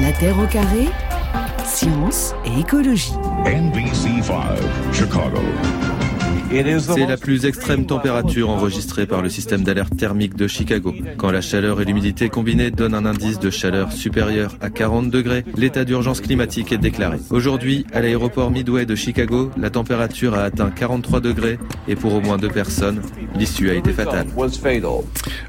La Terre au carré, science et écologie. NBC5, Chicago. C'est la plus extrême température enregistrée par le système d'alerte thermique de Chicago. Quand la chaleur et l'humidité combinées donnent un indice de chaleur supérieur à 40 degrés, l'état d'urgence climatique est déclaré. Aujourd'hui, à l'aéroport Midway de Chicago, la température a atteint 43 degrés et pour au moins deux personnes, l'issue a été fatale.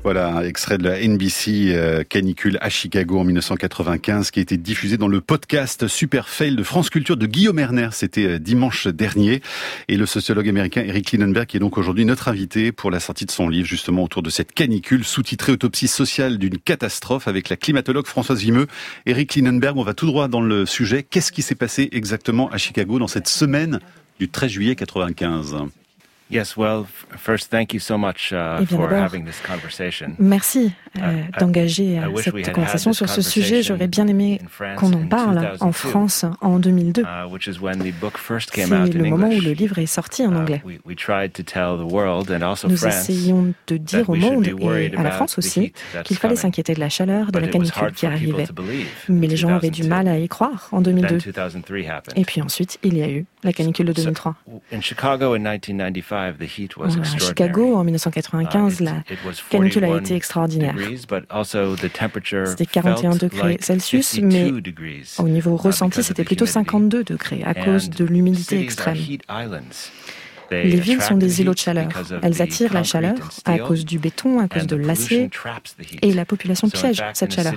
Voilà un extrait de la NBC euh, canicule à Chicago en 1995 qui a été diffusé dans le podcast Super Fail de France Culture de Guillaume Erner. C'était euh, dimanche dernier et le sociologue américain Eric Linenberg qui est donc aujourd'hui notre invité pour la sortie de son livre justement autour de cette canicule sous-titrée Autopsie sociale d'une catastrophe avec la climatologue Françoise Vimeux. Eric Linenberg, on va tout droit dans le sujet. Qu'est-ce qui s'est passé exactement à Chicago dans cette semaine du 13 juillet 95 Yes, well, first, thank you so much uh, for having this conversation. Merci euh, d'engager uh, cette conversation sur ce sujet. J'aurais bien aimé qu'on en parle en France en 2002. Uh, C'est le moment où le livre est sorti en anglais. Nous essayons de dire au monde et à la France aussi qu'il fallait s'inquiéter de la chaleur, de la canicule qui arrivait. Mais les gens avaient du mal à y croire en 2002. Et puis ensuite, il y a eu la canicule de 2003. À Chicago, en 1995, uh, la canicule a été extraordinaire. C'était 41 degrés Celsius, mais au niveau uh, ressenti, c'était plutôt 52 degrés à cause de l'humidité extrême. Les villes sont des îlots de chaleur. Elles attirent la chaleur à cause du béton, à cause de l'acier, et la population piège cette chaleur.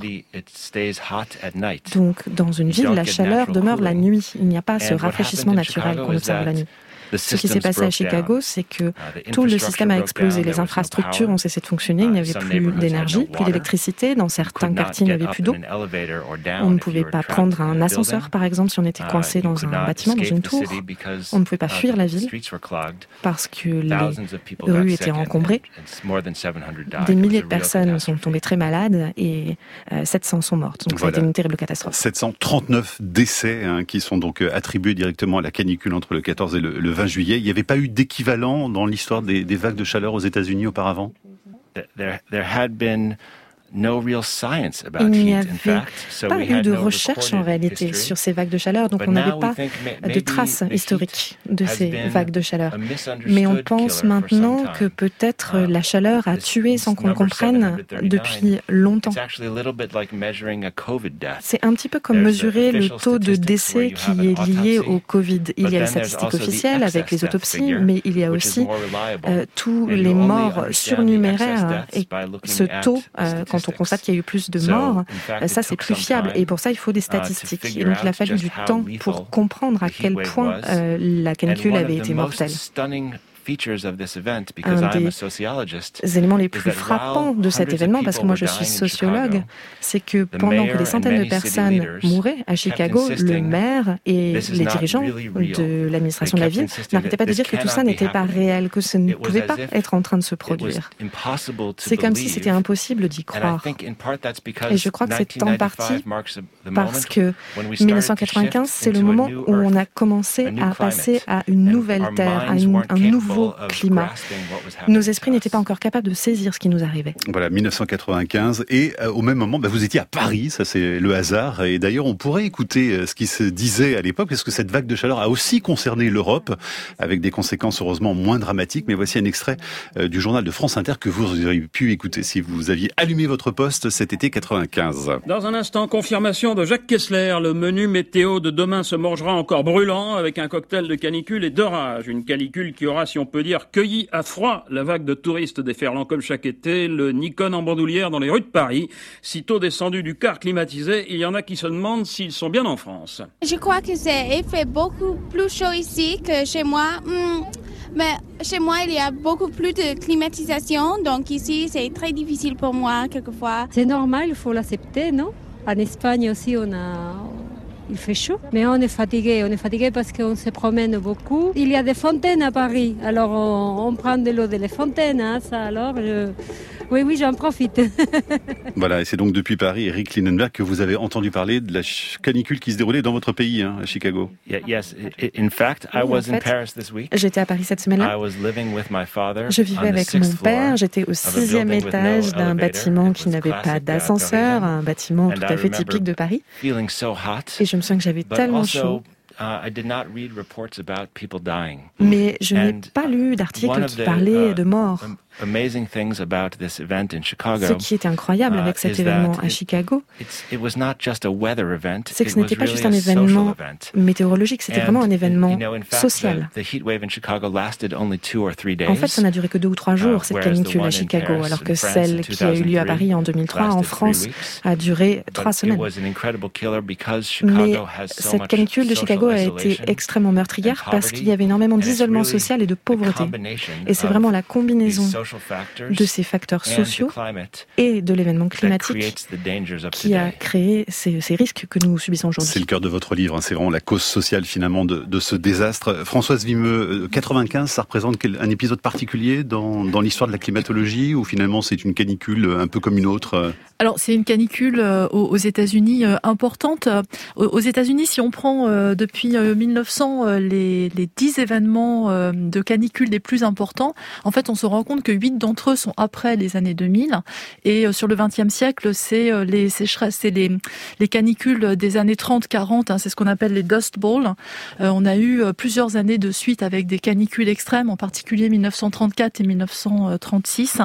Donc, dans une ville, la chaleur demeure la nuit. Il n'y a pas ce rafraîchissement naturel qu'on observe la nuit. Ce qui s'est passé à Chicago, c'est que uh, tout le système a explosé. Les infrastructures ont cessé de fonctionner. Il n'y uh, avait plus d'énergie, plus d'électricité. Dans certains quartiers, il n'y avait plus d'eau. On ne pouvait pas prendre un ascenseur, par exemple, si on était uh, coincé dans un bâtiment, dans une tour. On ne pouvait pas fuir la ville parce que les rues étaient encombrées. Des milliers de personnes sont tombées très malades et 700 euh, sont mortes. Donc ça a été une terrible catastrophe. 739 décès hein, qui sont donc euh, attribués directement à la canicule entre le 14 et le 20 Il n'y avait pas eu d'équivalent dans l'histoire des, vagues de chaleur aux États-Unis auparavant? Il n'y avait pas eu de recherche en réalité sur ces vagues de chaleur, donc on n'avait pas de traces historiques de ces vagues de chaleur. Mais on pense maintenant que peut-être la chaleur a tué sans qu'on le comprenne depuis longtemps. C'est un petit peu comme mesurer le taux de décès qui est lié au Covid. Il y a les statistiques officielles avec les autopsies, mais il y a aussi euh, tous les morts surnuméraires et ce taux, euh, quand on constate qu'il y a eu plus de morts, ça c'est plus fiable. Et pour ça, il faut des uh, statistiques. Et donc il a fallu du temps pour comprendre à quel point euh, la canicule avait été mortelle des éléments les plus frappants de cet événement, parce que moi je suis sociologue, c'est que pendant que des centaines de personnes mouraient à Chicago, le maire et les dirigeants de l'administration de la ville n'arrêtaient pas de dire que tout ça n'était pas réel, que ce ne pouvait pas être en train de se produire. C'est comme si c'était impossible d'y croire. Et je crois que c'est en partie parce que 1995, c'est le moment où on a commencé à passer à une nouvelle terre, à un nouveau climat. Nos esprits n'étaient pas encore capables de saisir ce qui nous arrivait. Voilà, 1995. Et euh, au même moment, bah, vous étiez à Paris, ça c'est le hasard. Et d'ailleurs, on pourrait écouter euh, ce qui se disait à l'époque, parce que cette vague de chaleur a aussi concerné l'Europe, avec des conséquences heureusement moins dramatiques. Mais voici un extrait euh, du journal de France Inter que vous auriez pu écouter si vous aviez allumé votre poste cet été 95. Dans un instant, confirmation de Jacques Kessler. Le menu météo de demain se mangera encore brûlant avec un cocktail de canicule et d'orage. Une canicule qui aura, si on peut dire, cueilli à froid la vague de touristes déferlant comme chaque été le Nikon en bandoulière dans les rues de Paris. Sitôt descendu du car climatisé, il y en a qui se demandent s'ils sont bien en France. Je crois que c'est fait beaucoup plus chaud ici que chez moi. Hmm, mais chez moi, il y a beaucoup plus de climatisation, donc ici, c'est très difficile pour moi quelquefois. C'est normal, il faut l'accepter, non? En Espagne aussi, on a, il fait chaud. Mais on est fatigué, on est fatigué parce qu'on se promène beaucoup. Il y a des fontaines à Paris, alors on, prend de l'eau de fontaines, hein, ça alors. Oui, oui, j'en profite. voilà, et c'est donc depuis Paris, Eric Lindenberg, que vous avez entendu parler de la canicule qui se déroulait dans votre pays, hein, à Chicago. yes, in fact, I was in Paris this week. J'étais à Paris cette semaine-là. Je vivais avec mon père. J'étais au sixième étage d'un bâtiment qui n'avait pas d'ascenseur, un bâtiment tout à fait typique de Paris. Et je me souviens que j'avais tellement chaud. Mais je n'ai pas lu d'articles qui parlaient uh, de morts. Ce qui était incroyable avec uh, cet événement à Chicago, c'est que ce n'était pas juste un événement météorologique, c'était vraiment un événement social. En fait, ça n'a duré que deux ou trois jours, uh, cette canicule à Chicago, alors que celle qui a eu lieu à Paris en 2003 en France a duré trois semaines. Mais cette canicule de Chicago a été extrêmement meurtrière parce qu'il y avait énormément d'isolement social et de pauvreté. Et c'est vraiment la combinaison de ces facteurs sociaux et de l'événement climatique qui a créé ces, risques que nous subissons aujourd'hui. C'est le cœur de votre livre, hein. c'est vraiment la cause sociale finalement de, ce désastre. Françoise Vimeux, 95, euh, ça représente un épisode particulier dans, dans l'histoire de la climatologie ou finalement c'est une canicule un peu comme une autre euh Alors c'est une canicule euh, aux États-Unis importante. Aux États-Unis, si on prend depuis 1900 les, les 10 événements de canicule les plus importants, en fait on se rend compte que 8 d'entre eux sont après les années 2000. Et euh, sur le XXe siècle, c'est euh, les sécheresses, c'est les, les canicules des années 30-40. Hein, c'est ce qu'on appelle les Dust Bowl. Euh, on a eu plusieurs années de suite avec des canicules extrêmes, en particulier 1934 et 1936.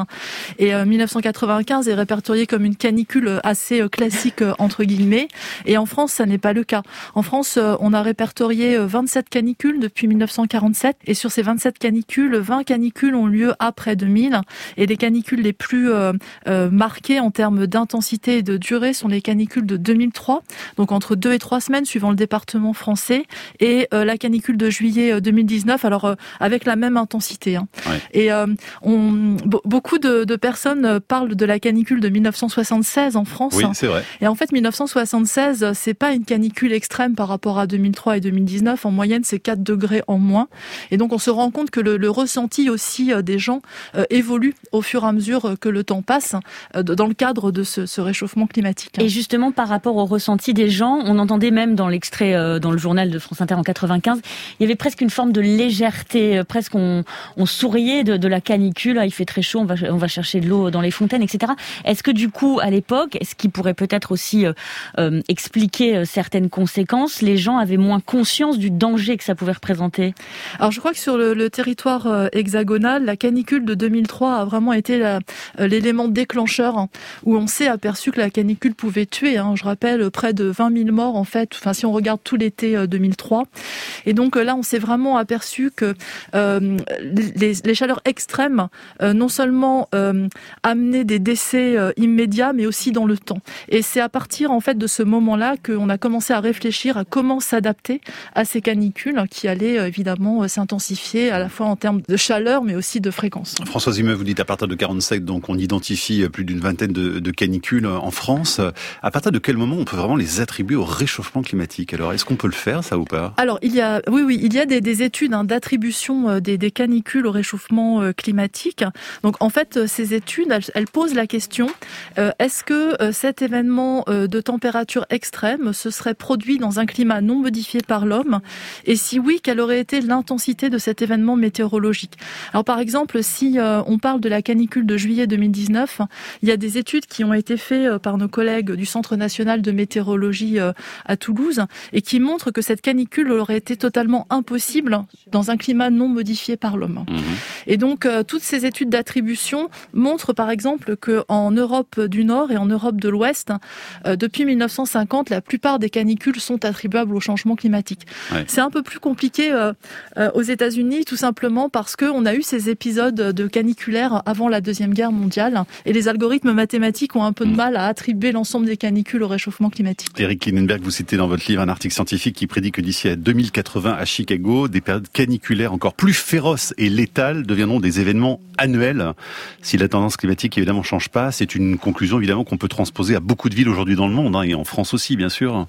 Et 1995 est répertorié comme une canicule assez classique entre guillemets. Et en France, ça n'est pas le cas. En France, on a répertorié 27 canicules depuis 1947. Et sur ces 27 canicules, 20 canicules ont lieu après 2000 et les canicules les plus euh, euh, marquées en termes d'intensité et de durée sont les canicules de 2003, donc entre deux et trois semaines suivant le département français, et euh, la canicule de juillet 2019, alors avec la même intensité. Hein. Et on, beaucoup de, de, personnes parlent de la canicule de 1976 en France. Oui, c'est vrai. Et en fait, 1976, c'est pas une canicule extrême par rapport à 2003 et 2019. En moyenne, c'est 4 degrés en moins. Et donc, on se rend compte que le, le ressenti aussi des gens évolue au fur et à mesure que le temps passe euh, dans le cadre de ce, réchauffement climatique. Et justement, par rapport au ressenti des gens, on entendait même dans l'extrait euh, dans le journal de France Inter en 95, il y avait presque une forme de légèreté, euh, presque on, souriait de, la canicule, ah, il fait très chaud, on va, on va chercher de l'eau dans les fontaines, etc. Est-ce que du coup, à l'époque, ce qui pourrait peut-être aussi expliquer certaines conséquences, les gens avaient moins conscience du danger que ça pouvait représenter? Alors je crois que sur le, le territoire hexagonal, la canicule de 2003 a vraiment été euh, l'élément déclencheur hein, où on s'est aperçu que la canicule pouvait tuer. Hein. je rappelle près de 20 000 morts en fait. Enfin, si on regarde tout l'été 2003. Euh, Et donc euh, là, on s'est vraiment aperçu que les, chaleurs extrêmes non seulement amenaient des décès immédiats, mais aussi dans le temps. Et c'est à partir en fait de ce moment-là qu'on a commencé à réfléchir à comment s'adapter à ces canicules qui allaient évidemment s'intensifier à la fois en termes de chaleur, mais aussi de fréquence. François vous dites à partir de 47, donc on identifie plus d'une vingtaine de, canicules en France. À partir de quel moment on peut vraiment les attribuer au réchauffement climatique? Alors, est-ce qu'on peut le faire, ça ou pas? Alors, il y a, oui, oui, il y a des, études hein, d'attribution euh, des, canicules au réchauffement euh, climatique. Donc, en fait, euh, ces études, elles, posent la question est-ce que cet événement de température extrême se serait produit dans un climat non modifié par l'homme? Et si oui, quelle aurait été l'intensité de cet événement météorologique? Alors, par exemple, si on parle de la canicule de juillet 2019, il y a des études qui ont été faites euh, par nos collègues du Centre national de météorologie euh, à Toulouse et qui montrent que cette canicule aurait été totalement impossible dans un climat non modifié par l'homme. Mhm. Et donc, euh, toutes ces études d'attribution montrent par exemple qu'en Europe du Nord et en Europe de l'Ouest, depuis 1950, la plupart des canicules sont attribuables au changement climatique. C'est un peu plus compliqué aux États-Unis, tout simplement parce qu'on a eu ces épisodes de caniculaires avant la Deuxième Guerre mondiale. Et les algorithmes mathématiques ont un peu de mm. mal à attribuer l'ensemble des canicules au réchauffement climatique. Eric Lindenberg, vous citez dans votre livre un article scientifique qui prédit que d'ici à 2080 à Chicago, des périodes caniculaires encore plus féroces et létales deviendront des événements annuels. Si la tendance climatique évidemment change pas, c'est une conclusion évidemment qu'on peut transposer à beaucoup de villes aujourd'hui dans le monde, hein, et en France aussi bien sûr.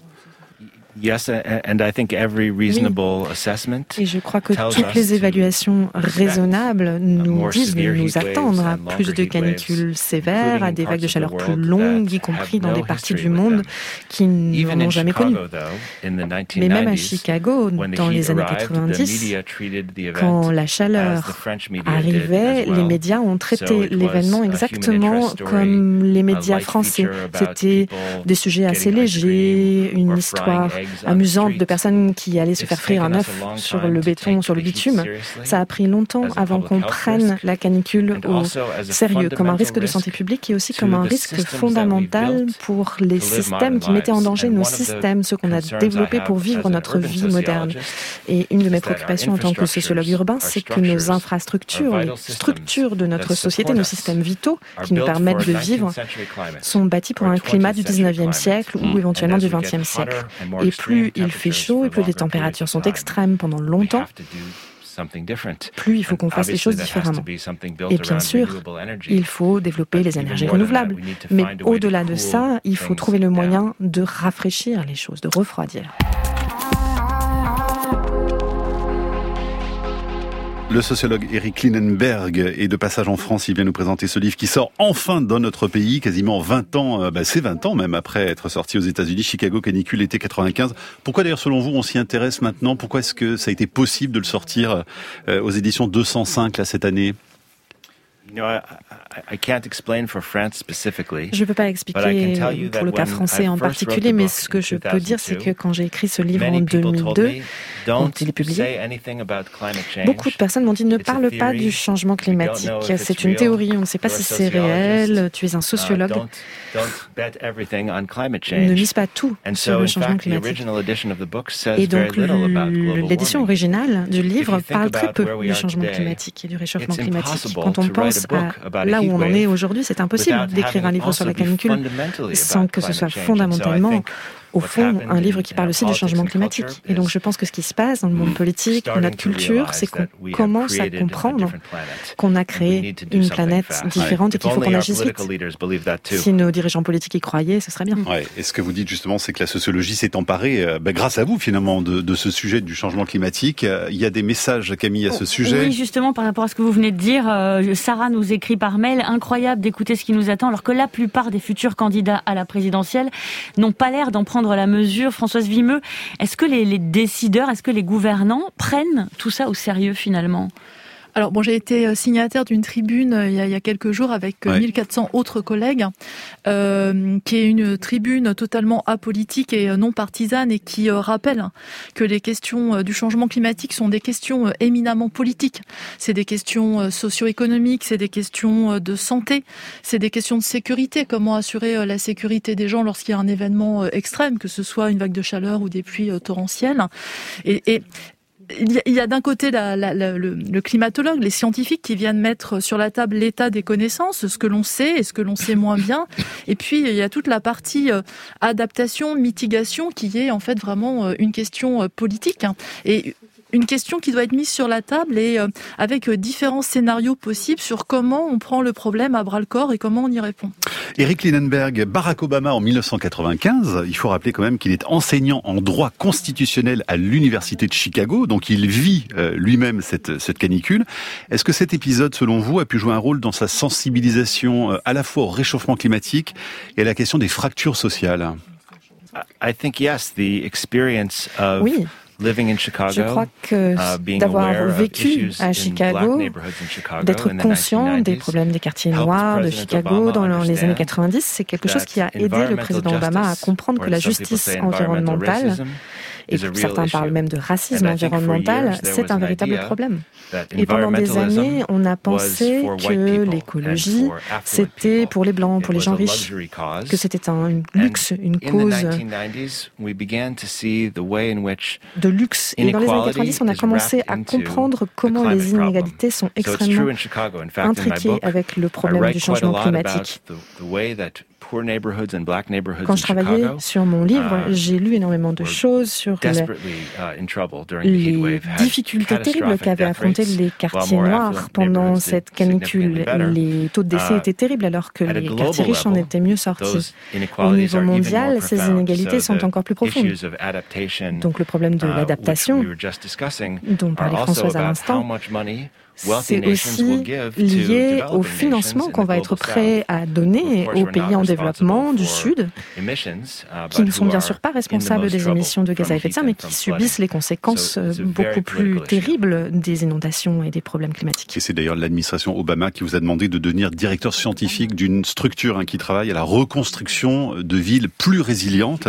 Yes, and I think every reasonable assessment Et je crois que toutes les évaluations raisonnables nous disent de nous attendre à plus de canicules sévères, à des vagues de chaleur plus longues, y compris dans des parties du monde qui n'en ont jamais connu. Mais même à Chicago, dans les années 90, quand la chaleur arrivait, les médias ont traité l'événement exactement comme les médias français. C'était des sujets assez légers, une histoire amusante de personnes qui allaient se faire frire un œuf sur le béton, sur le bitume. Ça a pris longtemps avant qu'on prenne la canicule au sérieux, comme un risque de santé publique et aussi comme un risque fondamental pour les systèmes qui mettaient en danger nos systèmes, ceux qu'on a développés pour vivre notre vie moderne. Et une de mes préoccupations en tant que sociologue urbain, c'est que nos infrastructures, les structures de notre société, nos systèmes vitaux qui nous permettent de vivre, sont bâtis pour un climat du 19e siècle ou éventuellement du 20e siècle. Et plus il fait chaud et plus les températures sont extrêmes pendant longtemps, plus il faut qu'on fasse les choses différemment. Et bien sûr, il faut développer les énergies renouvelables. Mais au-delà de ça, il faut trouver le moyen de rafraîchir les choses, de refroidir. Le sociologue Eric Linenberg est de passage en France. Il vient nous présenter ce livre qui sort enfin dans notre pays, quasiment 20 ans, euh, bah c'est 20 ans même après être sorti aux États-Unis. Chicago canicule été 95. Pourquoi d'ailleurs, selon vous, on s'y intéresse maintenant? Pourquoi est-ce que ça a été possible de le sortir euh, aux éditions 205 là cette année? Je ne peux pas expliquer pour le cas français en particulier, mais ce que je peux dire, c'est que quand j'ai écrit ce livre en 2002, quand il est publié, beaucoup de personnes m'ont dit ne parle pas du changement climatique. C'est une théorie, on ne sait pas si c'est réel. Tu es un uh, sociologue. Ne mise pas tout sur le changement climatique. Et donc l'édition originale du livre parle très peu du changement climatique et du réchauffement climatique. Quand on pense à là où on en est aujourd'hui, c'est impossible d'écrire un livre sur la canicule sans que ce soit fondamentalement au fond, un livre qui parle aussi du changement climatique. Et donc, je pense que ce qui se passe dans le monde politique, dans notre culture, c'est qu'on commence à comprendre qu'on a créé une planète différente et qu'il faut qu'on agisse vite. Si nos dirigeants politiques y croyaient, ce serait bien. Ouais. Et ce que vous dites justement, c'est que la sociologie s'est emparée, euh, bah, grâce à vous finalement, de, de, ce sujet du changement climatique. Euh, il y a des messages, Camille, à ce sujet. Oui, justement, par rapport à ce que vous venez de dire, euh, Sarah nous écrit par mail, incroyable d'écouter ce qui nous attend, alors que la plupart des futurs candidats à la présidentielle n'ont pas l'air d'en prendre la mesure. Françoise Vimeux, est-ce que les décideurs, est-ce que les gouvernants prennent tout ça au sérieux finalement? Alors bon, j'ai été euh, signataire d'une tribune euh, il y, a, quelques jours avec 1400 euh, autres collègues, euh, qui est une tribune totalement apolitique et non partisane et qui rappelle que les questions du changement climatique sont des questions éminemment politiques. C'est des questions socio-économiques, c'est des questions de santé, c'est des questions de sécurité. Comment assurer la sécurité des gens lorsqu'il y a un événement extrême, que ce soit une vague de chaleur ou des pluies torrentielles? Et, et il y a, d'un côté le, climatologue, les scientifiques qui viennent mettre sur la table l'état des connaissances, ce que l'on sait et ce que l'on sait moins bien. Et puis il y a toute la partie euh, adaptation, mitigation qui est en fait vraiment euh, une question euh, politique. Hein. Une question qui doit être mise sur la table et euh, avec euh, différents scénarios possibles sur comment on prend le problème à bras le corps et comment on y répond. Eric Linenberg, Barack Obama en 1995, il faut rappeler quand même qu'il est enseignant en droit constitutionnel à l'université de Chicago, donc il vit euh, lui-même cette, cette canicule. Est-ce que cet épisode, selon vous, a pu jouer un rôle dans sa sensibilisation à la fois au réchauffement climatique et à la question des fractures sociales? I think yes, the experience of oui. Je crois que uh, d'avoir vécu à Chicago, d'être conscient des problèmes des quartiers noirs de Chicago dans les années 90, c'est quelque chose qui a aidé le président Obama à comprendre que la justice environnementale et certains parlent même de racisme environnemental, c'est un véritable problème. Et pendant des années, on a pensé que l'écologie, c'était pour les blancs, pour les gens riches, que c'était un luxe, une cause. de luxe. Et dans les années 90, on a commencé à comprendre comment les inégalités sont extrêmement intriquées avec le problème du changement climatique. Quand je travaillais sur mon livre, uh, j'ai lu énormément de choses sur uh, les, difficultés terribles qu'avaient affrontées les quartiers noirs pendant cette canicule. Les taux de décès uh, étaient terribles alors que les quartiers riches en étaient mieux sortis. Au niveau mondial, ces inégalités sont encore plus profondes. Donc le problème de l'adaptation, dont parlait Françoise à l'instant, c'est aussi lié au financement qu'on va être prêt à donner aux pays en développement du Sud, uh, qui ne sont bien sûr pas responsables des émissions de gaz à effet de serre, mais qui subissent les conséquences euh, beaucoup plus terribles des inondations et des problèmes climatiques. Et c'est d'ailleurs l'administration Obama qui vous a demandé de devenir directeur scientifique d'une structure hein, qui travaille à la reconstruction de villes plus résilientes.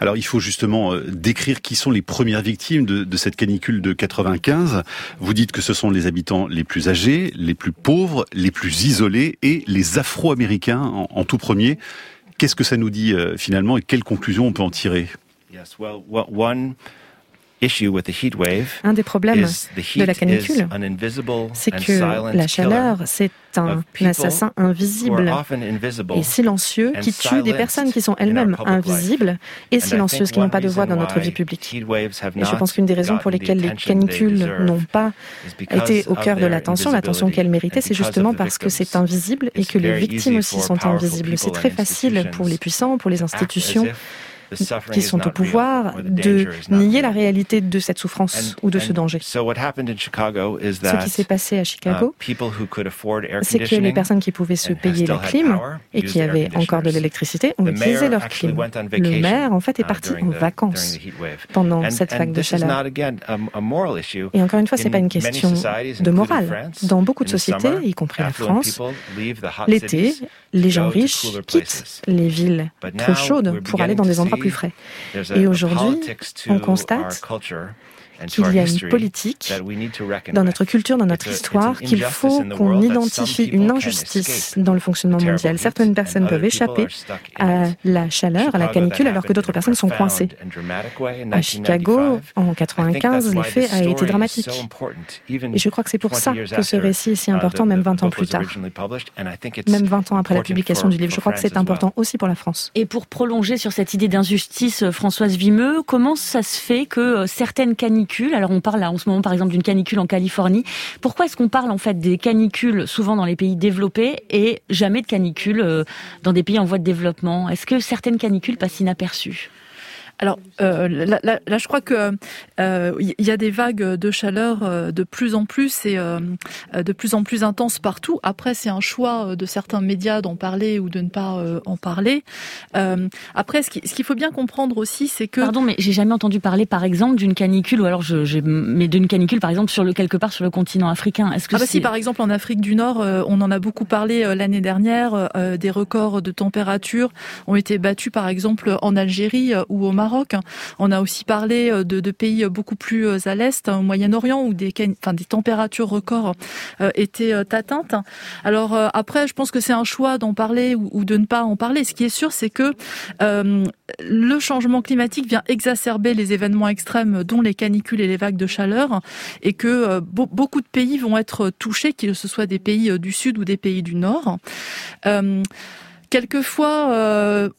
Alors il faut justement euh, décrire qui sont les premières victimes de, de cette canicule de 95. Vous dites que ce sont les habitants les plus âgés, les plus pauvres, les plus isolés et les Afro-Américains en, tout premier. Qu'est-ce que ça nous dit euh, finalement et quelles conclusions on peut en tirer? Un des problèmes de la canicule, c'est que la chaleur, c'est un assassin invisible et silencieux qui tue des personnes qui sont elles-mêmes invisibles et silencieuses, qui n'ont pas de voix dans notre vie publique. Et je pense qu'une des raisons pour lesquelles les canicules n'ont pas été au cœur de l'attention, l'attention qu'elles méritaient, c'est justement parce que c'est invisible et que les victimes aussi sont invisibles. C'est très facile pour les puissants, pour les institutions qui sont au pouvoir de nier la réalité de cette souffrance ou de ce danger. Ce qui s'est passé à Chicago, uh, c'est que les personnes qui pouvaient se payer la clim et qui avaient encore de l'électricité ont utilisé leur clim. Le maire, en fait, est uh, parti en vacances pendant cette vague de chaleur. Et encore une fois, ce n'est pas une question de morale. Dans beaucoup de sociétés, y compris la France, l'été, les gens riches quittent les villes trop chaudes pour aller dans des endroits plus frais. Et aujourd'hui, on constate qu'il y a une politique dans notre culture, dans notre histoire, qu'il faut qu'on identifie une injustice dans le fonctionnement mondial. Certaines personnes peuvent échapper à la chaleur, à la canicule, alors que d'autres personnes sont coincées. À Chicago, en 95, l'effet a été dramatique. Et je crois que c'est pour ça que ce récit est si uh, important, même 20 ans plus tard. Même 20 ans après la publication du livre. Je crois que c'est important aussi pour la France. Et pour prolonger sur cette idée d'injustice, Françoise Vimeux, comment ça se fait que euh, certaines canicules alors on parle en ce moment par exemple d'une canicule en Californie. Pourquoi est-ce qu'on parle en fait des canicules souvent dans les pays développés et jamais de canicules euh, dans des pays en voie de développement? Est-ce que certaines canicules passent inaperçues? Alors euh, là, là, là, je crois que euh, il y a des vagues de chaleur euh, de plus en plus et euh, de plus en plus intenses partout. Après, c'est un choix de certains médias d'en parler ou de ne pas en parler. après, ce qu'il faut bien comprendre aussi, c'est que pardon, mais j'ai jamais entendu parler, par exemple, d'une canicule ou alors je, mais d'une canicule, par exemple, sur le quelque part sur le continent africain. Est-ce que ah bah si, par exemple, en Afrique du Nord, on en a beaucoup parlé l'année dernière. des records de température ont été battus, par exemple, en Algérie ou au Maroc on a aussi parlé euh, de, pays beaucoup plus euh, à l'est, au Moyen-Orient, où des températures records euh, étaient atteintes. Alors après, je pense que c'est un choix d'en parler ou, de ne pas en parler. Ce qui est sûr, c'est que le changement climatique vient exacerber les événements extrêmes, dont les canicules et les vagues de chaleur, et que beaucoup de pays vont être touchés, que ce soit des pays du sud ou des pays du nord. quelquefois,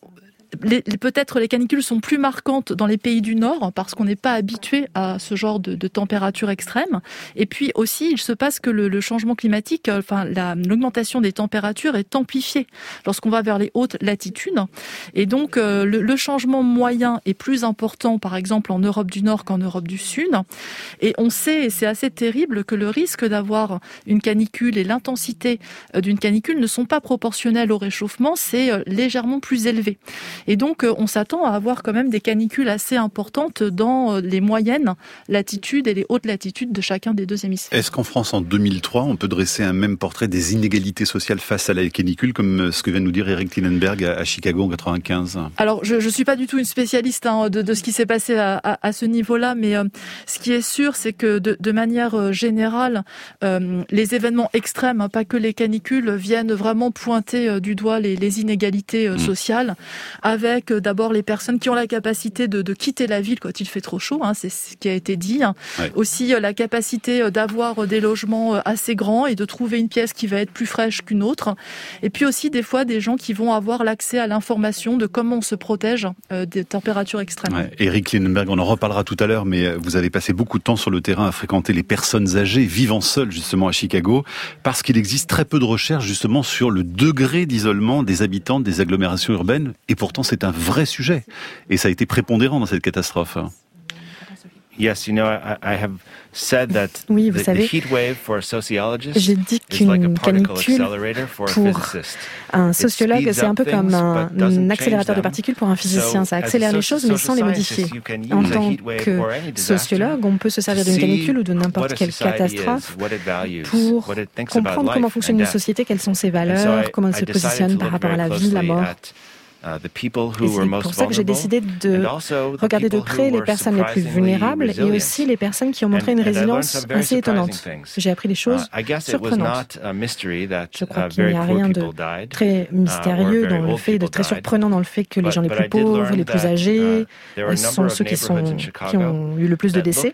peut-être les canicules sont plus marquantes dans les pays du Nord parce qu'on n'est pas habitué à ce genre de, de température extrême. Et puis aussi, il se passe que le, changement climatique, euh, enfin l'augmentation des températures est amplifiée lorsqu'on va vers les hautes latitudes. Et donc euh, le, changement moyen est plus important, par exemple en Europe du Nord qu'en Europe du Sud. Et on sait, et c'est assez terrible, que le risque d'avoir une canicule et l'intensité euh, d'une canicule ne sont pas proportionnels au réchauffement, c'est légèrement plus élevé. Et donc, euh, on s'attend à avoir quand même des canicules assez importantes dans euh, les moyennes latitudes et les hautes latitudes de chacun des deux hémisphères. Est-ce qu'en France, en 2003, on peut dresser un même portrait des inégalités sociales face à la canicule, comme euh, ce que vient de nous dire Eric Tillenberg à Chicago en 95 Alors, je ne suis pas du tout une spécialiste hein, de, ce qui s'est passé à, ce niveau-là, mais ce qui est sûr, c'est que de, manière générale, les événements extrêmes, hein, pas que les canicules, viennent vraiment pointer du doigt les, inégalités mmh. Avec d'abord les personnes qui ont la capacité de, de, quitter la ville quand il fait trop chaud, hein, c'est ce qui a été dit. Hein. Aussi la capacité d'avoir des logements assez grands et de trouver une pièce qui va être plus fraîche qu'une autre. Et puis aussi des fois des gens qui vont avoir l'accès à l'information de comment on se protège des températures extrêmes. Ouais. Eric Lindenberg, on en reparlera tout à l'heure, mais vous avez passé beaucoup de temps sur le terrain à fréquenter les personnes âgées vivant seules justement à Chicago, parce qu'il existe très peu de recherches justement sur le degré d'isolement des habitants des agglomérations urbaines, et pourtant c'est un vrai sujet, et ça a été prépondérant dans cette catastrophe. Yes, you know, I, I have said that oui, vous savez, j'ai dit qu'une canicule pour un sociologue, c'est un peu comme un, un, accélérateur de particules pour un physicien. Ça accélère les choses, mais sans les modifier. En tant que sociologue, on peut se servir d'une canicule ou de n'importe quelle catastrophe pour comprendre comment fonctionne une société, quelles sont ses valeurs, comment elle se positionne par rapport à la vie, la mort. Uh, c'est pour ça que j'ai décidé de regarder de près les personnes les plus vulnérables et aussi les personnes qui ont montré une résilience assez étonnante. J'ai appris des choses uh, surprenantes. Je crois uh, qu'il n'y a rien de très mystérieux dans le fait, de très surprenant dans le fait que les gens les plus pauvres, les plus âgés, sont ceux qui, sont, qui ont eu le plus de décès.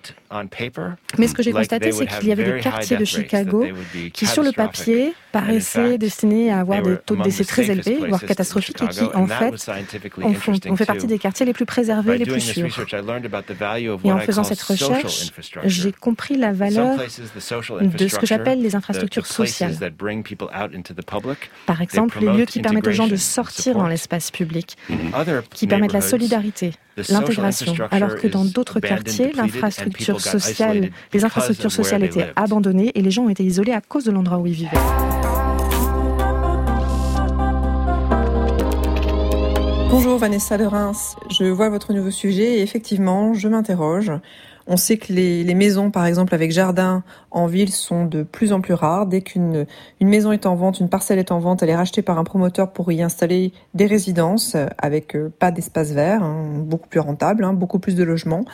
Mais ce que j'ai constaté, c'est qu'il y avait des quartiers de Chicago qui, sur le papier, paraissaient destinés à avoir des taux de décès très élevés, voire catastrophiques, et qui, en fait, on, fait partie des quartiers les plus préservés, les plus sûrs. Et en faisant cette recherche, j'ai compris la valeur de ce que j'appelle les infrastructures sociales. Par exemple, les lieux qui permettent aux gens de sortir dans l'espace public, qui permettent la solidarité, l'intégration, alors que dans d'autres quartiers, l'infrastructure sociale, les infrastructures sociales étaient abandonnées et les gens ont été isolés à cause de l'endroit où ils vivaient. Bonjour Vanessa de Reims, je vois votre nouveau sujet et effectivement, je m'interroge. On sait que les, les, maisons, par exemple, avec jardin en ville, sont de plus en plus rares. Dès qu'une une maison est en vente, une parcelle est en vente, elle est rachetée par un promoteur pour y installer des résidences avec euh, pas d'espace vert, hein, beaucoup plus rentable, hein, beaucoup plus de logements.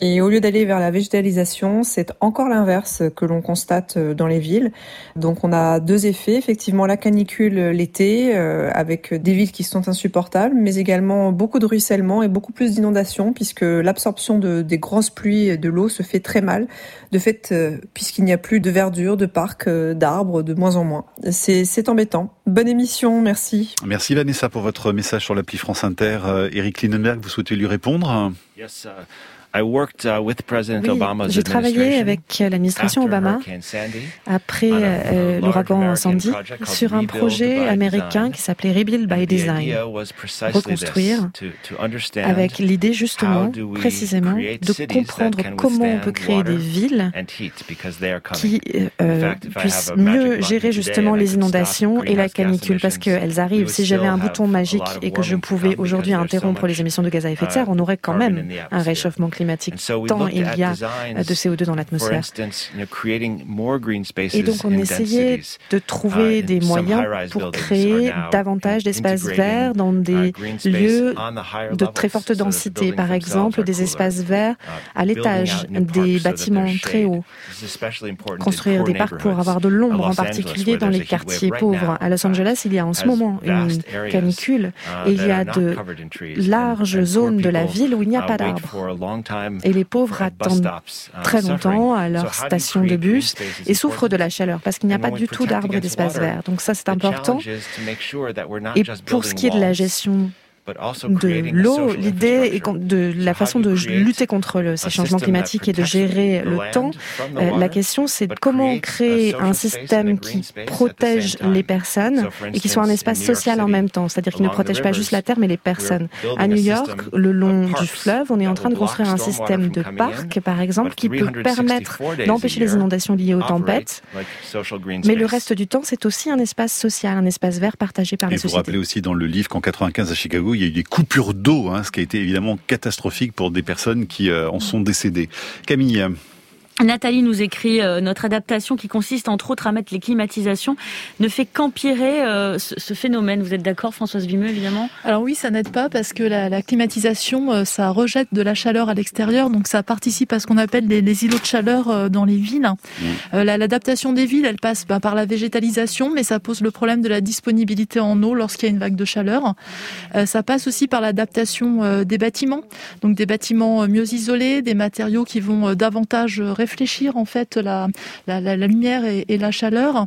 Et au lieu d'aller vers la végétalisation, c'est encore l'inverse que l'on constate euh, dans les villes. Donc on a deux effets, effectivement la canicule l'été, euh, avec des villes qui sont insupportables, mais également beaucoup de ruissellement et beaucoup plus d'inondations, puisque l'absorption de, des grosses pluies de l'eau se fait très mal, de fait, euh, puisqu'il n'y a plus de verdure, de parcs, euh, d'arbres, de moins en moins. C'est embêtant. Bonne émission, merci. Merci Vanessa pour votre message sur l'appli France Inter. Eric euh, Lindenberg, vous souhaitez lui répondre? Oui, j'ai travaillé avec l'administration Obama après euh, l'ouragan Sandy sur un projet américain qui s'appelait Rebuild by Design, reconstruire, avec l'idée justement, précisément, de comprendre comment on peut créer des villes qui euh, puissent mieux gérer justement les inondations et la canicule, parce qu'elles arrivent. Si j'avais un bouton magique et que je pouvais aujourd'hui interrompre les émissions de gaz à effet de serre, on aurait quand même un réchauffement climatique tant il y a de CO2 dans l'atmosphère. Et donc on essayait de trouver uh, des moyens pour créer davantage d'espaces verts dans uh, des lieux de très forte densité, par exemple des espaces verts uh, à l'étage des bâtiments très hauts. Construire des parcs pour avoir de l'ombre, en particulier dans les quartiers pauvres. À Los Angeles, il y a en ce moment une canicule et il y a de larges zones de la ville où il n'y a pas d'arbres. Et les pauvres attendent très longtemps à leur station de bus et souffrent de la chaleur parce qu'il n'y a pas du tout d'arbres et d'espaces verts. Donc ça, c'est important. Et pour ce qui est de la gestion de l'eau, l'idée est de la façon de lutter contre ces changements climatiques et de gérer le temps. Euh, la question, c'est comment créer un système qui protège les personnes et qui soit un espace social en même temps, c'est-à-dire qui ne protège pas juste la terre, mais les personnes. À New York, le long du fleuve, on est en train de construire un système de parcs, par exemple, qui peut permettre d'empêcher les inondations liées aux tempêtes. Mais le reste du temps, c'est aussi un espace social, un espace vert partagé par et les sociétés. Vous rappelez aussi dans le livre qu'en 95 à Chicago, il y a eu des coupures d'eau, hein, ce qui a été évidemment catastrophique pour des personnes qui euh, en sont décédées. Camille Nathalie nous écrit euh, notre adaptation qui consiste entre autres à mettre les climatisations ne fait qu'empirer euh, ce, phénomène. Vous êtes d'accord, Françoise Vimeux, évidemment? Alors oui, ça n'aide pas parce que la, climatisation, euh, ça rejette de la chaleur à l'extérieur, donc ça participe à ce qu'on appelle les, îlots de chaleur dans les villes. Mmh. L'adaptation des villes, elle passe bah, par la végétalisation, mais ça pose le problème de la disponibilité en eau lorsqu'il y a une vague de chaleur. ça passe aussi par l'adaptation des bâtiments, donc des bâtiments mieux isolés, des matériaux qui vont davantage réfléchir en fait la, lumière et, la chaleur.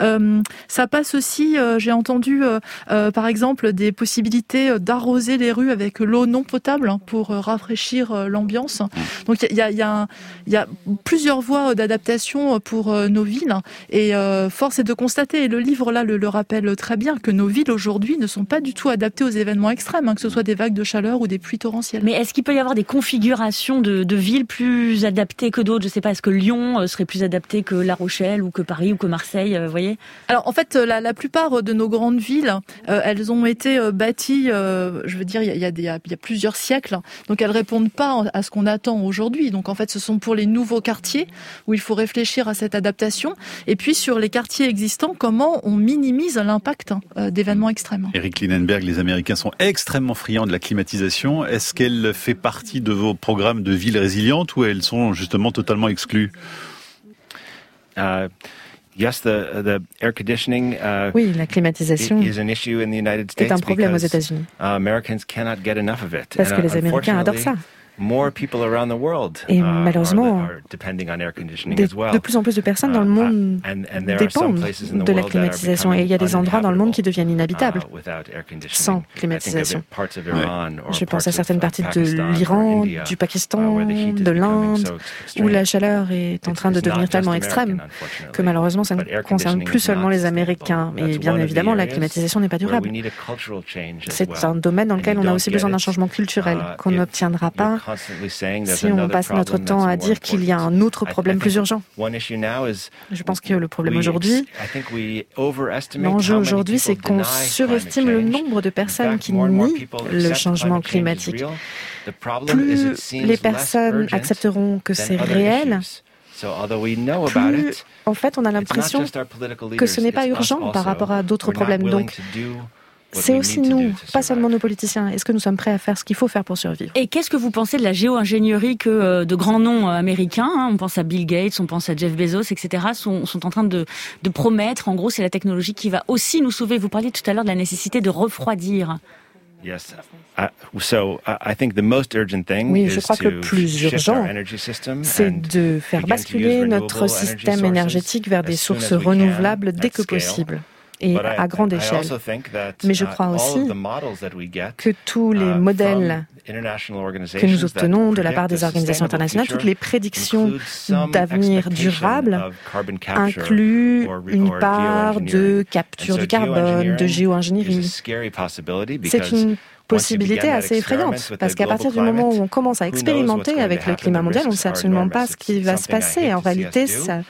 Euh, ça passe aussi, euh, j'ai entendu euh, par exemple des possibilités d'arroser les rues avec l'eau non potable hein, pour rafraîchir l'ambiance. Donc il y a, plusieurs voies d'adaptation pour nos villes et force est de constater, et le livre là le, le rappelle très bien, que nos villes aujourd'hui ne sont pas du tout adaptées aux événements extrêmes, hein, que ce soit des vagues de chaleur ou des pluies torrentielles. Mais est-ce qu'il peut y avoir des configurations de, villes plus adaptées que d'autres? Sais pas, est-ce que Lyon euh, serait plus adapté que La Rochelle ou que Paris ou que Marseille, euh, vous voyez? Alors en fait, la, la, plupart de nos grandes villes, euh, elles ont été bâties, je veux dire, il y a, il y, a, il y a plusieurs siècles, donc elles répondent pas à ce qu'on attend aujourd'hui. Donc en fait, ce sont pour les nouveaux quartiers où il faut réfléchir à cette adaptation. Et puis sur les quartiers existants, comment on minimise l'impact d'événements extrêmes. Eric Linenberg, les Américains sont extrêmement friands de la climatisation. Est-ce qu'elle fait partie de vos programmes de villes résilientes ou elles sont justement totalement exclues Uh, yes, the, the air conditioning, uh, oui, la climatisation is an issue in the United States est un problème aux États-Unis. Americans cannot get enough of it. Parce que les Américains adorent ça. Et malheureusement, de plus en plus de personnes dans le uh, monde dépendent de la climatisation. Et il y a des endroits dans le monde qui deviennent inhabitables uh, sans climatisation. Je pense à certaines parties de l'Iran, uh, du Pakistan, de l'Inde, où la chaleur est en train de devenir tellement extrême que malheureusement, ça ne concerne plus seulement les Américains. Et bien évidemment, la climatisation n'est pas durable. C'est un domaine dans lequel on a aussi besoin d'un changement culturel qu'on n'obtiendra pas si on passe notre temps à dire qu'il y a un autre problème plus urgent. Je pense que le problème aujourd'hui, l'enjeu aujourd'hui, c'est qu'on surestime le nombre de personnes qui nient le changement climatique. Plus les personnes accepteront que c'est réel, plus, en fait, on a l'impression que ce n'est pas urgent par rapport à d'autres problèmes. Donc, c'est aussi nous, pas seulement nos politiciens. Est-ce que nous sommes prêts à faire ce qu'il faut faire pour survivre? Et qu'est-ce que vous pensez de la géo-ingénierie que euh, de grands noms euh, américains, hein, on pense à Bill Gates, on pense à Jeff Bezos, etc., sont, sont en train de, de promettre En gros, c'est la technologie qui va aussi nous sauver. Vous parliez tout à l'heure de la nécessité de refroidir. Oui, je crois que le plus urgent, c'est de faire basculer notre système énergétique vers des sources renouvelables dès que possible et à grande échelle. Mais je uh, crois aussi que tous les uh, modèles que nous obtenons de la part des organisations internationales, toutes les prédictions d'avenir durable incluent une part de capture du carbone, de géo-ingénierie. C'est une possibilité assez effrayante, parce qu'à partir du moment où on commence à expérimenter avec le climat mondial, on ne sait absolument pas ce qui va se passer. En réalité, ça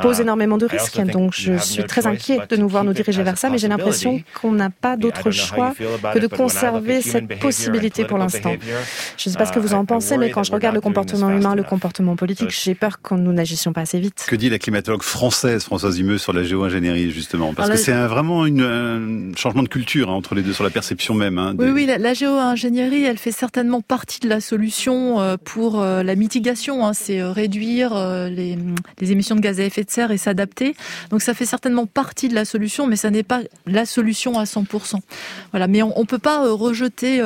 pose uh, énormément de risques, donc je suis très inquiet de nous voir nous diriger vers ça, mais j'ai l'impression qu'on n'a pas d'autre choix que de conserver cette possibilité pour l'instant. Je ne sais pas ce que vous en uh, pensez, mais quand je regarde le comportement humain, le comportement politique, j'ai peur que nous n'agissions pas assez vite. Que dit la climatologue française Françoise Humeux sur la géo-ingénierie, justement? Parce que c'est vraiment un changement de culture hein, entre les deux, sur la perception même. Hein, Oui, oui, la géo-ingénierie, elle fait certainement partie de la solution euh, pour euh, la mitigation. Hein. C'est euh, réduire les, émissions de gaz à effet de serre et s'adapter. Donc ça fait certainement partie de la solution, mais ça n'est pas la solution à 100%. Voilà. Mais on ne peut pas rejeter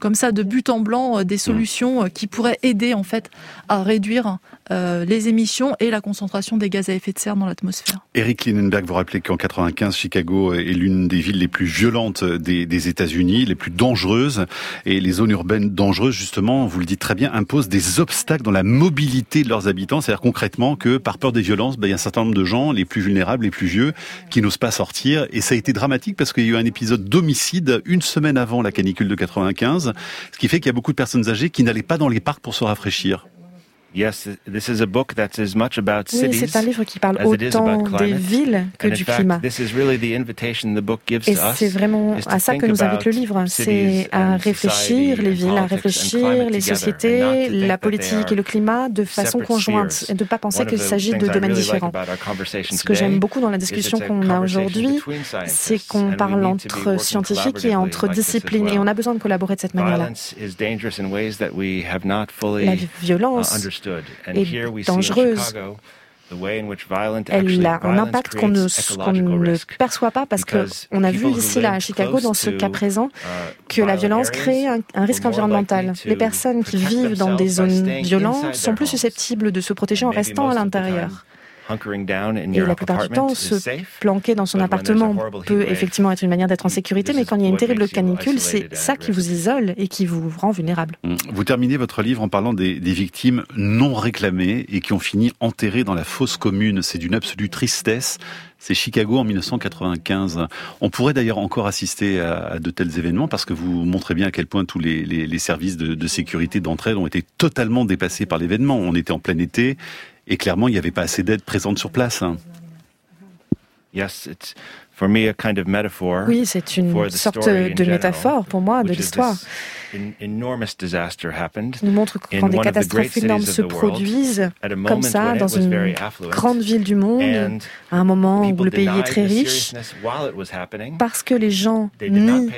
comme ça de but en blanc des solutions qui pourraient aider en fait à réduire les émissions et la concentration des gaz à effet de serre dans l'atmosphère. Eric Linenberg, vous rappelez qu'en 95, Chicago est l'une des villes les plus violentes des, des États-Unis, les plus dangereuses et les zones urbaines dangereuses, justement, vous le dites très bien, imposent des obstacles dans la mobilité de leurs habitants. C'est-à-dire concrètement que par peur des violences, ben, il y a un certain nombre de gens, les plus vulnérables, les plus vieux, qui n'osent pas sortir. Et ça a été dramatique parce qu'il y a eu un épisode d'homicide une semaine avant la canicule de 95, ce qui fait qu'il y a beaucoup de personnes âgées qui n'allaient pas dans les parcs pour se rafraîchir. Oui, c'est un livre qui parle autant des villes que du climat. Et c'est vraiment à ça que nous invite le livre. C'est à réfléchir les villes, à réfléchir les sociétés, la politique et le climat de façon conjointe et de ne pas penser qu'il s'agit de domaines différents. Ce que j'aime beaucoup dans la discussion qu'on a aujourd'hui, c'est qu'on parle entre scientifiques et entre disciplines et on a besoin de collaborer de cette manière-là. La violence est dangereuse. Elle a un impact qu'on ne, ne, perçoit pas parce qu'on a vu ici là à Chicago, dans ce cas présent, uh, que la violence crée un, un risque environnemental. Les personnes qui vivent dans des zones violentes sont plus susceptibles de se protéger en restant à l'intérieur. Et la plupart du temps, se planquer dans son appartement peut effectivement être une manière d'être en sécurité, mais quand il y a une terrible canicule, c'est ça qui vous isole et qui vous rend vulnérable. Mm. Vous terminez votre livre en parlant des, victimes non réclamées et qui ont fini enterrées dans la fosse commune. C'est d'une absolue tristesse. C'est Chicago en 1995. On pourrait d'ailleurs encore assister à, de tels événements parce que vous montrez bien à quel point tous les, services de, de sécurité d'entraide ont été totalement dépassés par l'événement. On était en plein été et clairement, il n'y avait pas assez d'aide présente sur place. Hein. Oui, c'est une sorte de métaphore pour moi de l'histoire. nous montre que quand des catastrophes énormes se produisent comme ça dans une grande ville du monde, à un moment où le pays est très riche, parce que les gens nient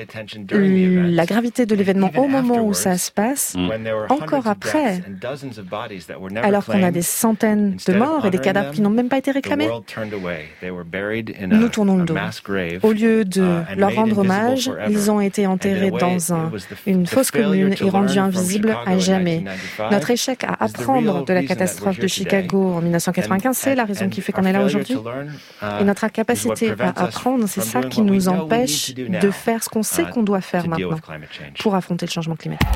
la gravité de l'événement au moment où ça se passe, encore après, alors qu'on a des centaines de morts et des cadavres qui n'ont même pas été réclamés, nous tournons le dos. Au lieu de uh, leur rendre hommage, ils ont été enterrés dans un, une fosse commune est rendu invisible à jamais. Notre échec à apprendre de la catastrophe de Chicago en 1995, c'est la raison qui fait qu'on est là aujourd'hui. Et notre incapacité à apprendre, c'est ça qui nous empêche de faire ce qu'on sait qu'on doit faire maintenant pour affronter le changement climatique.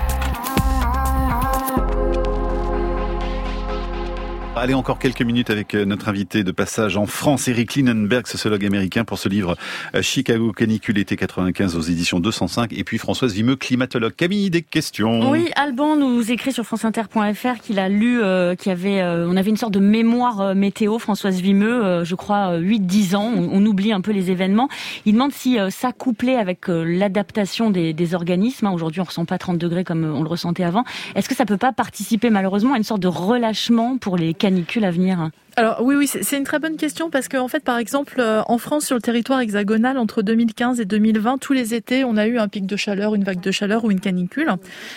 Allez, encore quelques minutes avec euh, notre invité de passage en France, Eric Linenberg, sociologue américain, pour ce livre euh, Chicago Canicule été 95 aux éditions 205. Et puis Françoise Vimeux, climatologue. Camille, des questions? Oui, Alban nous écrit sur franceinter.fr qu'il a lu, euh, qu'il avait, on avait une sorte de mémoire météo, Françoise Vimeux, je crois 8-10 ans. On, oublie un peu les événements. Il demande si ça couplait avec l'adaptation des, des, organismes. Hein, aujourd'hui, on ressent pas 30 degrés comme on le ressentait avant. Est-ce que ça peut pas participer malheureusement à une sorte de relâchement pour les canicule à venir alors oui, oui, c'est une très bonne question parce qu'en en fait, par exemple, euh, en France, sur le territoire hexagonal, entre 2015 et 2020, tous les étés, on a eu un pic de chaleur, une vague de chaleur ou une canicule.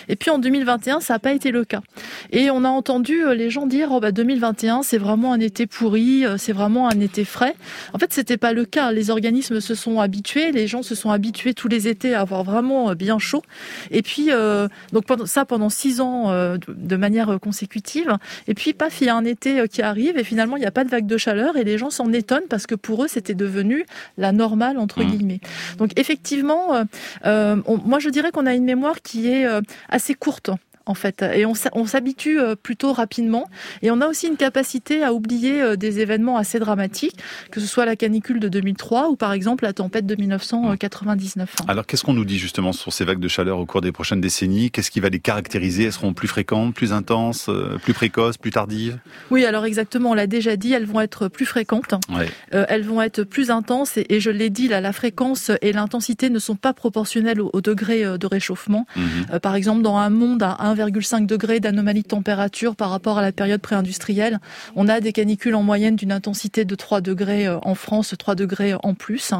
Et puis en 2021, ça n'a pas été le cas. Et on a entendu euh, les gens dire, oh bah 2021, c'est vraiment un été pourri, euh, c'est vraiment un été frais. En fait, c'était pas le cas. Les organismes se sont habitués, les gens se sont habitués tous les étés à avoir vraiment bien chaud. Et puis donc pendant ça pendant six ans de manière consécutive. Et puis paf, il y a un été qui arrive et finalement il n'y a pas de vague de chaleur et les gens s'en étonnent parce que pour eux, c'était devenu la normale, entre mmh. guillemets. Donc effectivement, euh, euh, moi je dirais qu'on a une mémoire qui est euh, assez courte en fait. Et on, s'habitue euh, plutôt rapidement. Et on a aussi une capacité à oublier euh, des événements assez dramatiques, que ce soit la canicule de 2003 ou par exemple la tempête de 1999. Alors qu'est-ce qu'on nous dit justement sur ces vagues de chaleur au cours des prochaines décennies? Qu'est-ce qui va les caractériser? Elles seront plus fréquentes, plus intenses, euh, plus précoces, plus tardives? Oui, alors exactement, on l'a déjà dit, elles vont être plus fréquentes, elles vont être plus intenses et, je l'ai dit, là, la fréquence et l'intensité ne sont pas proportionnelles au, degré de réchauffement. Mhm. par exemple, dans un monde à 1, 1,5 degrés d'anomalie de température par rapport à la période pré-industrielle. On a des canicules en moyenne d'une intensité de 3 degrés euh, en France, 3 degrés en plus.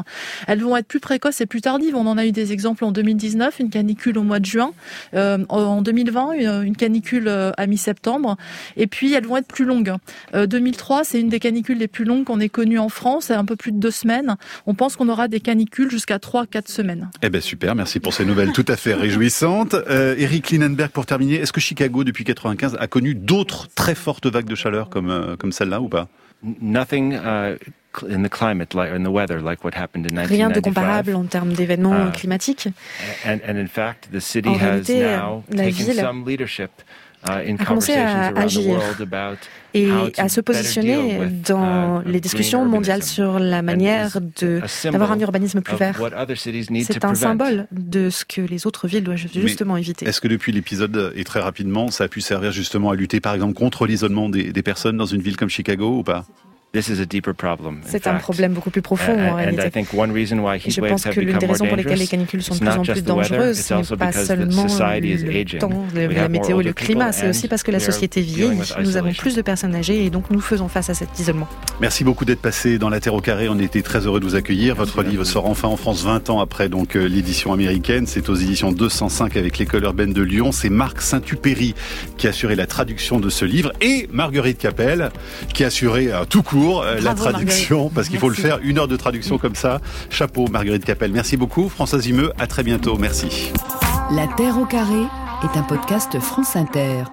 Elles vont être plus précoces et plus tardives. On en a eu des exemples en 2019, une canicule au mois de juin. Euh, en 2020, une canicule euh, à mi-septembre. Et puis, elles vont être plus longues. 2003, c'est une des canicules les plus longues qu'on ait connues en France, un peu plus de deux semaines. On pense qu'on aura des canicules jusqu'à 3-4 semaines. Eh ben super, merci pour ces nouvelles tout à fait réjouissantes. Eric Linenberg, pour terminer, est-ce que Chicago, depuis 95, a connu d'autres très fortes vagues de chaleur comme, euh, comme celle-là ou pas? Nothing, uh, in the climate, like, in the weather, like what happened in Rien de comparable en termes d'événements uh, climatiques. And, and in fact, the city en has réalité, now la ville some leadership a commencé à agir et à se positionner dans les discussions mondiales sur la manière d'avoir un urbanisme plus vert. C'est un symbole de ce que les autres villes doivent justement éviter. Est-ce que depuis l'épisode, et très rapidement, ça a pu servir justement à lutter par exemple contre l'isolement des, des personnes dans une ville comme Chicago ou pas? C'est un problème beaucoup plus profond en réalité. je pense que l'une des raisons pour lesquelles les canicules sont de plus en plus dangereuses, ce n'est pas seulement le temps, la météo et le climat, c'est aussi parce que la société vieillit. Nous avons plus de personnes âgées et donc nous faisons face à cet isolement. Merci beaucoup d'être passé dans la Terre au carré. On était très heureux de vous accueillir. Votre livre sort enfin en France 20 ans après donc euh, l'édition américaine. C'est aux éditions 205 avec l'école urbaine de Lyon. C'est Marc Saint-Upéry qui a assuré la traduction de ce livre et Marguerite Capel qui a assuré un tout court euh, la traduction, parce qu'il faut le faire, une heure de traduction comme ça. Chapeau, Marguerite Capel. Merci beaucoup. François Zimeux, à très bientôt. Merci. La Terre au carré est un podcast France Inter.